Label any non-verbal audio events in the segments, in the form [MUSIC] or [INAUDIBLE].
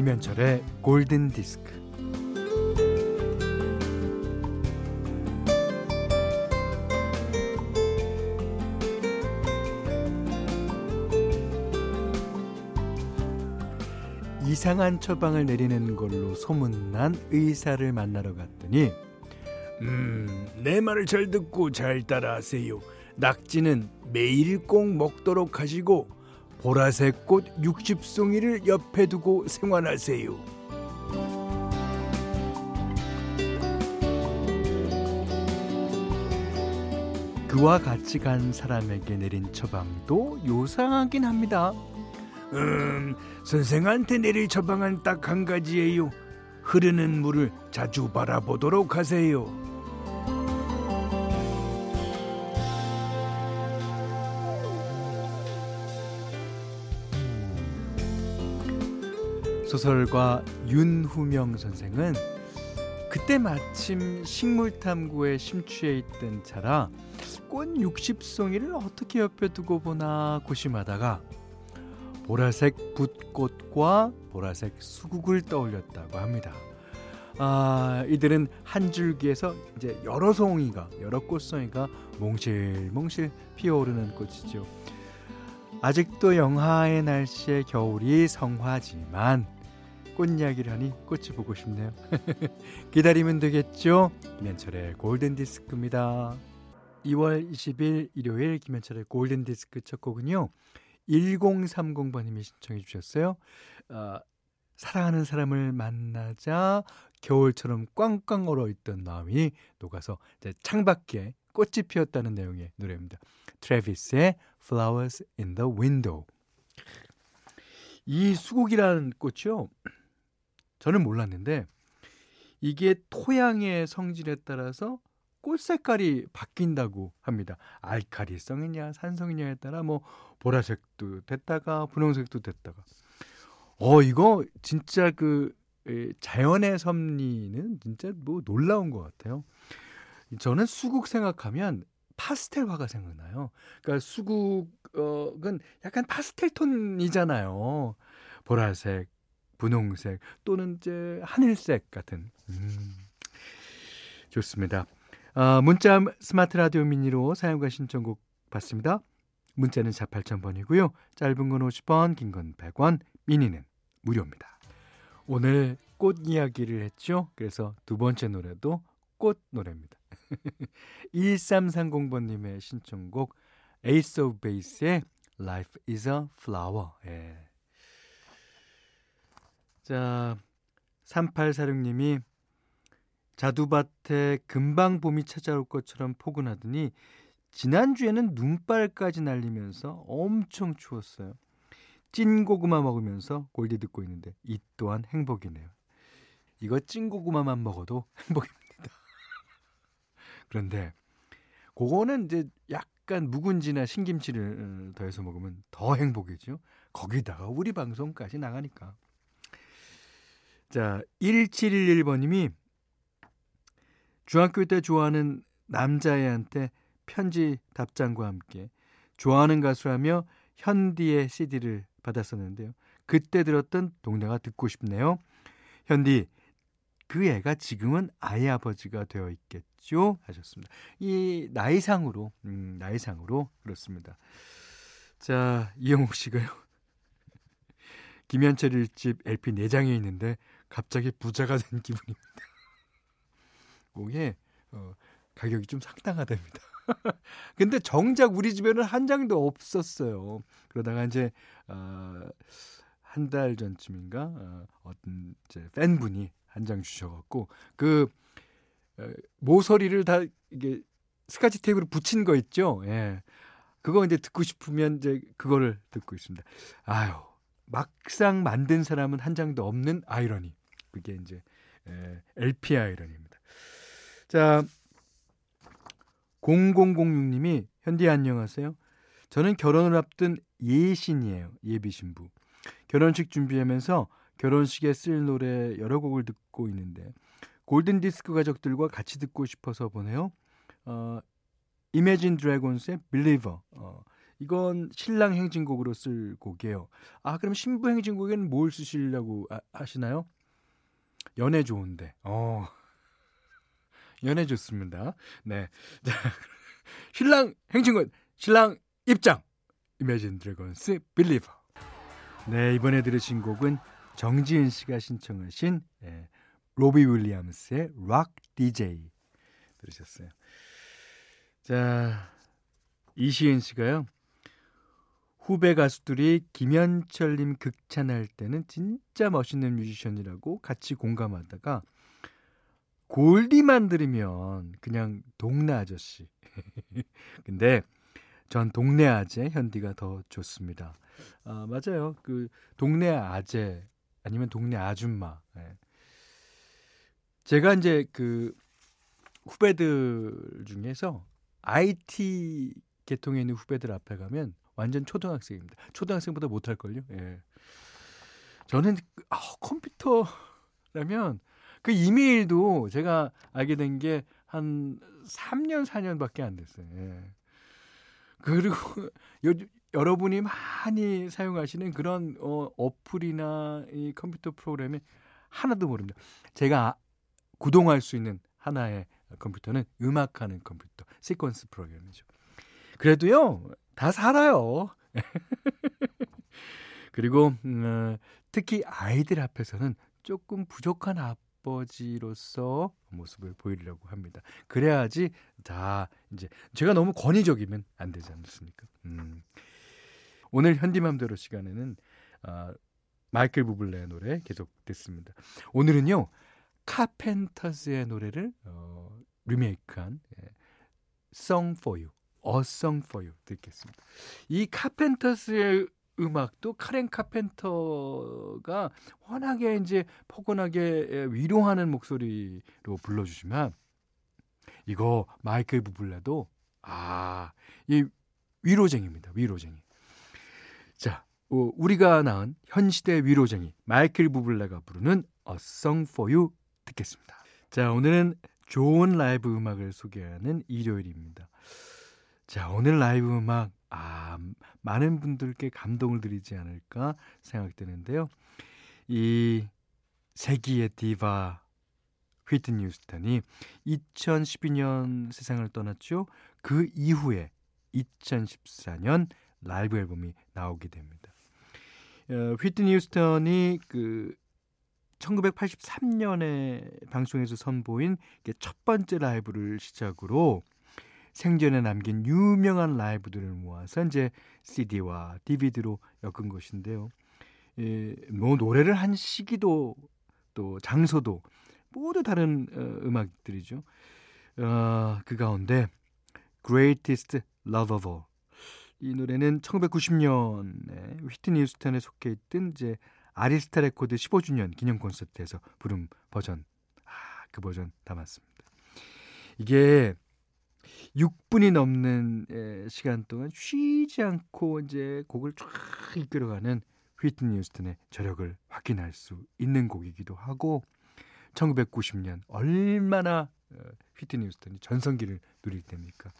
김현철의 골든 디스크. 이상한 처방을 내리는 걸로 소문난 의사를 만나러 갔더니 음, 내 말을 잘 듣고 잘 따라하세요. 낙지는 매일 꼭 먹도록 하시고 보라색 꽃 60송이를 옆에 두고 생활하세요. 그와 같이 간 사람에게 내린 처방도 요상하긴 합니다. 음, 선생한테 내릴 처방은 딱 한 가지예요. 흐르는 물을 자주 바라보도록 하세요. 소설가 윤후명 선생은 그때 마침 식물 탐구에 심취해 있던 차라 꽃 60송이를 어떻게 옆에 두고 보나 고심하다가 보라색 붓꽃과 보라색 수국을 떠올렸다고 합니다. 아, 이들은 한 줄기에서 이제 여러 송이가, 여러 꽃송이가 몽실몽실 피어오르는 꽃이죠. 아직도 영하의 날씨에 겨울이 성화지만 꽃 이야기를 하니 꽃이 보고 싶네요. [LAUGHS] 기다리면 되겠죠? 김현철의 골든 디스크입니다. 2월 20일 일요일 김현철의 골든 디스크 첫 곡은요. 1030번님이 신청해 주셨어요. 어, 사랑하는 사람을 만나자 겨울처럼 꽝꽝 얼어있던 마음이 녹아서 이제 창밖에 꽃이 피었다는 내용의 노래입니다. 트래비스의 Flowers in the Window. 이 수국이라는 꽃이요. 저는 몰랐는데 이게 토양의 성질에 따라서 꽃 색깔이 바뀐다고 합니다. 알카리성이냐 산성이냐에 따라 뭐 보라색도 됐다가 분홍색도 됐다가 어 이거 진짜 그 자연의 섭리는 진짜 뭐 놀라운 것 같아요. 저는 수국 생각하면 파스텔 화가 생각나요. 그러니까 수국은 약간 파스텔 톤이잖아요. 보라색, 분홍색 또는 이제 하늘색 같은. 음, 좋습니다. 아, 문자 스마트 라디오 미니로 사용과 신청곡 받습니다. 문자는 4 8000번이고요. 짧은 건 50원, 긴 건 100원, 미니는 무료입니다. 오늘 꽃 이야기를 했죠. 그래서 두 번째 노래도 꽃 노래입니다. [LAUGHS] 1330번님의 신청곡 Ace of Base의 Life is a Flower. 예. 자, 3846님이 자두밭에 금방 봄이 찾아올 것처럼 포근하더니 지난주에는 눈발까지 날리면서 엄청 추웠어요. 찐 고구마 먹으면서 골디 듣고 있는데 이 또한 행복이네요. 이거 찐 고구마만 먹어도 행복입니다. [LAUGHS] 그런데 그거는 이제 약간 묵은지나 신김치를 어, 더해서 먹으면 더 행복이죠. 거기다가 우리 방송까지 나가니까. 자, 1711번님이 중학교 때 좋아하는 남자애한테 편지 답장과 함께 좋아하는 가수라며 현디의 CD를 받았었는데요. 그때 들었던 동네가 듣고 싶네요. 현디, 그 애가 지금은 아이 아버지가 되어 있겠죠? 하셨습니다. 이 나이상으로, 음, 나이상으로 그렇습니다. 자, 이영옥 씨가요. [LAUGHS] 김현철 일집 LP 4장에 있는데 갑자기 부자가 된 기분입니다. [LAUGHS] 그게 어, 가격이 좀 상당하답니다. [LAUGHS] 근데 정작 우리 집에는 한 장도 없었어요. 그러다가 이제 어, 한달 전쯤인가 어, 어떤 이제 팬분이 한 장 주셔갖고 그 어, 모서리를 다 이게 스카치 테이프로 붙인 거 있죠. 예. 그거 이제 듣고 싶으면 이제 그거를 듣고 있습니다. 아유 막상 만든 사람은 한 장도 없는 아이러니. 그게 이제 에, LP 아이러니입니다. 자, 0006님이 현디 안녕하세요. 저는 결혼을 앞둔 예신이에요. 예비 신부. 결혼식 준비하면서 결혼식에 쓸 노래 여러 곡을 듣고 있는데 골든 디스크 가족들과 같이 듣고 싶어서 보내요. 어, Imagine Dragons의 Believer. 어, 이건 신랑 행진곡으로 쓸 곡이에요. 아, 그럼 신부 행진곡에는 뭘 쓰시려고 아, 하시나요? 연애 좋은데. 어. [LAUGHS] 연애 좋습니다. 네. [LAUGHS] 자, 신랑 행진곡, 신랑 입장. 이매진 드래곤스 Believer. 네, 이번에 들으신 곡은 정지은 씨가 신청하신 예, 로비 윌리엄스의 Rock DJ 들으셨어요. 자, 이시은 씨가요. 후배 가수들이 김현철님 극찬할 때는 진짜 멋있는 뮤지션이라고 같이 공감하다가 골디만 들으면 그냥 동네 아저씨. [LAUGHS] 근데 전 동네 아재 현디가 더 좋습니다. 아, 맞아요. 그 동네 아재 아니면 동네 아줌마. 예. 제가 이제 그 후배들 중에서 IT 계통에 있는 후배들 앞에 가면 완전 초등학생입니다. 초등학생보다 못할걸요? 예. 저는 아, 컴퓨터라면 그 이메일도 제가 알게 된 게 한 3년, 4년밖에 안 됐어요. 예. 그리고 [LAUGHS] 요, 여러분이 많이 사용하시는 그런 어, 어플이나 이 컴퓨터 프로그램이 하나도 모릅니다. 제가 구동할 수 있는 하나의 컴퓨터는 음악하는 컴퓨터, 시퀀스 프로그램이죠. 그래도요, 다 살아요. [LAUGHS] 그리고 음, 어, 특히 아이들 앞에서는 조금 부족한 아버지로서 모습을 보이려고 합니다. 그래야지 다 이제 제가 너무 권위적이면 안 되지 않습니까? 음. 오늘 현디맘대로 시간에는 어, 마이클 부블레의 노래 계속 듣습니다. 오늘은요 카펜터스의 노래를 어, 리메이크한 예, Song for You, A Song for You 듣겠습니다. 이 카펜터스의 음악도 카렌 카펜터가 워낙에 이제 포근하게 위로하는 목소리로 불러주시면 이거 마이클 부블레도 아, 이 위로쟁입니다. 위로쟁이. 자, 어, 우리가 낳은 현 시대 위로쟁이 마이클 부블레가 부르는 A Song for You 듣겠습니다. 자, 오늘은 좋은 라이브 음악을 소개하는 일요일입니다. 자, 오늘 라이브 음악, 아, 많은 분들께 감동을 드리지 않을까 생각되는데요. 이 세기의 디바 휘트니 휴스턴이 2012년 세상을 떠났죠. 그 이후에 2014년 라이브 앨범이 나오게 됩니다. 어, 휘트니 휴스턴이 그 1983년에 방송에서 선보인 첫 번째 라이브를 시작으로 생전에 남긴 유명한 라이브들을 모아서 이제 CD와 DVD로 엮은 것인데요. 예, 뭐 노래를 한 시기도 또 장소도 모두 다른 어, 음악들이죠. 어, 그 가운데 Greatest Love of All 이 노래는 1990년에 휘트니 휴스턴에 속해 있던 이제 아리스타 레코드 15주년 기념 콘서트에서 부른 버전. 아, 그 버전 담았습니다. 이게 6분이 넘는 시간 동안 쉬지 않고 이제 곡을 쫙 이끌어가는 휘트니 휴스턴의 저력을 확인할 수 있는 곡이기도 하고 1990년 얼마나 어, 휘트니 휴스턴이 전성기를 누릴 때입니까?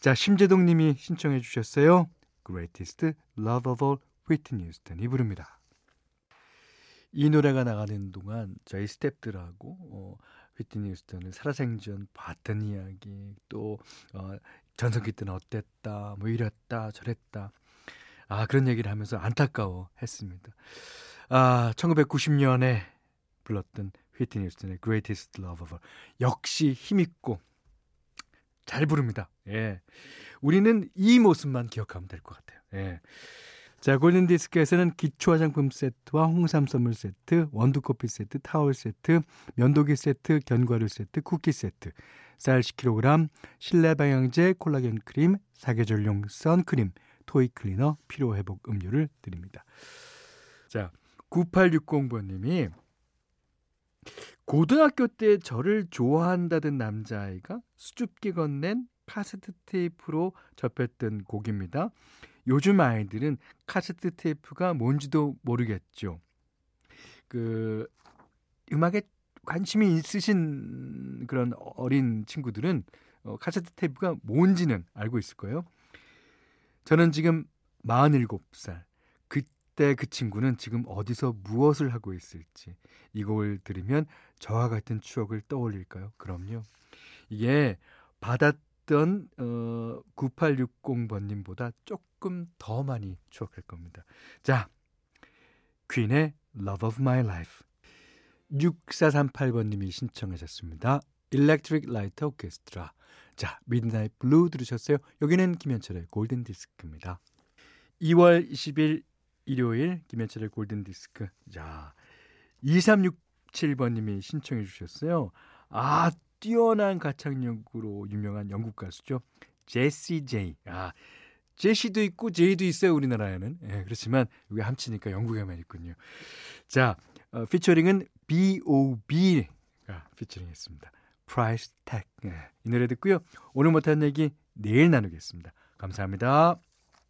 자, 심재동 님이 신청해 주셨어요. Greatest Love of All 휘트니 휴스턴이 부릅니다. 이 노래가 나가는 동안 저희 스탭들하고 어, 휘트니 휴스턴을 살아생전 봤던 이야기 또 어, 전성기 때는 어땠다 뭐 이랬다 저랬다 아 그런 얘기를 하면서 안타까워 했습니다. 아 1990년에 불렀던 휘트니 휴스턴의 Greatest Love of All 역시 힘 있고 잘 부릅니다. 예. 우리는 이 모습만 기억하면 될 것 같아요. 예. 자, 골든 디스크에서는 기초 화장품 세트와 홍삼 선물 세트, 원두 커피 세트, 타월 세트, 면도기 세트, 견과류 세트, 쿠키 세트, 쌀 10kg, 실내 방향제, 콜라겐 크림, 사계절용 선크림, 토이 클리너, 피로 회복 음료를 드립니다. 자, 9860번 님이 고등학교 때 저를 좋아한다던 남자아이가 수줍게 건넨 카세트 테이프로 접했던 곡입니다. 요즘 아이들은 카세트 테이프가 뭔지도 모르겠죠. 그 음악에 관심이 있으신 그런 어린 친구들은 어, 카세트 테이프가 뭔지는 알고 있을 거예요. 저는 지금 47살. 그때 그 친구는 지금 어디서 무엇을 하고 있을지 이 곡을 들으면 저와 같은 추억을 떠올릴까요? 그럼요. 이게 받았던 어, 9860번님보다 조금 더 많이 추억할 겁니다. 자, 퀸의 Love of My Life. 6438번님이 신청하셨습니다. Electric Light Orchestra. 자, Midnight Blue 들으셨어요? 여기는 김현철의 골든 디스크입니다. 2월 20일 일요일 김현철의 골든 디스크. 자, 2367번님이 신청해 주셨어요. 아, 뛰어난 가창력으로 유명한 영국 가수죠. 제시 제이. 아, 제시도 있고 제이도 있어요 우리나라에는. 예, 그렇지만 여기 함치니까 영국에만 있군요. 자, 어, 피처링은 B.O.B가 피처링했습니다. Price Tag. 예, 이 노래 듣고요. 오늘 못한 얘기 내일 나누겠습니다. 감사합니다.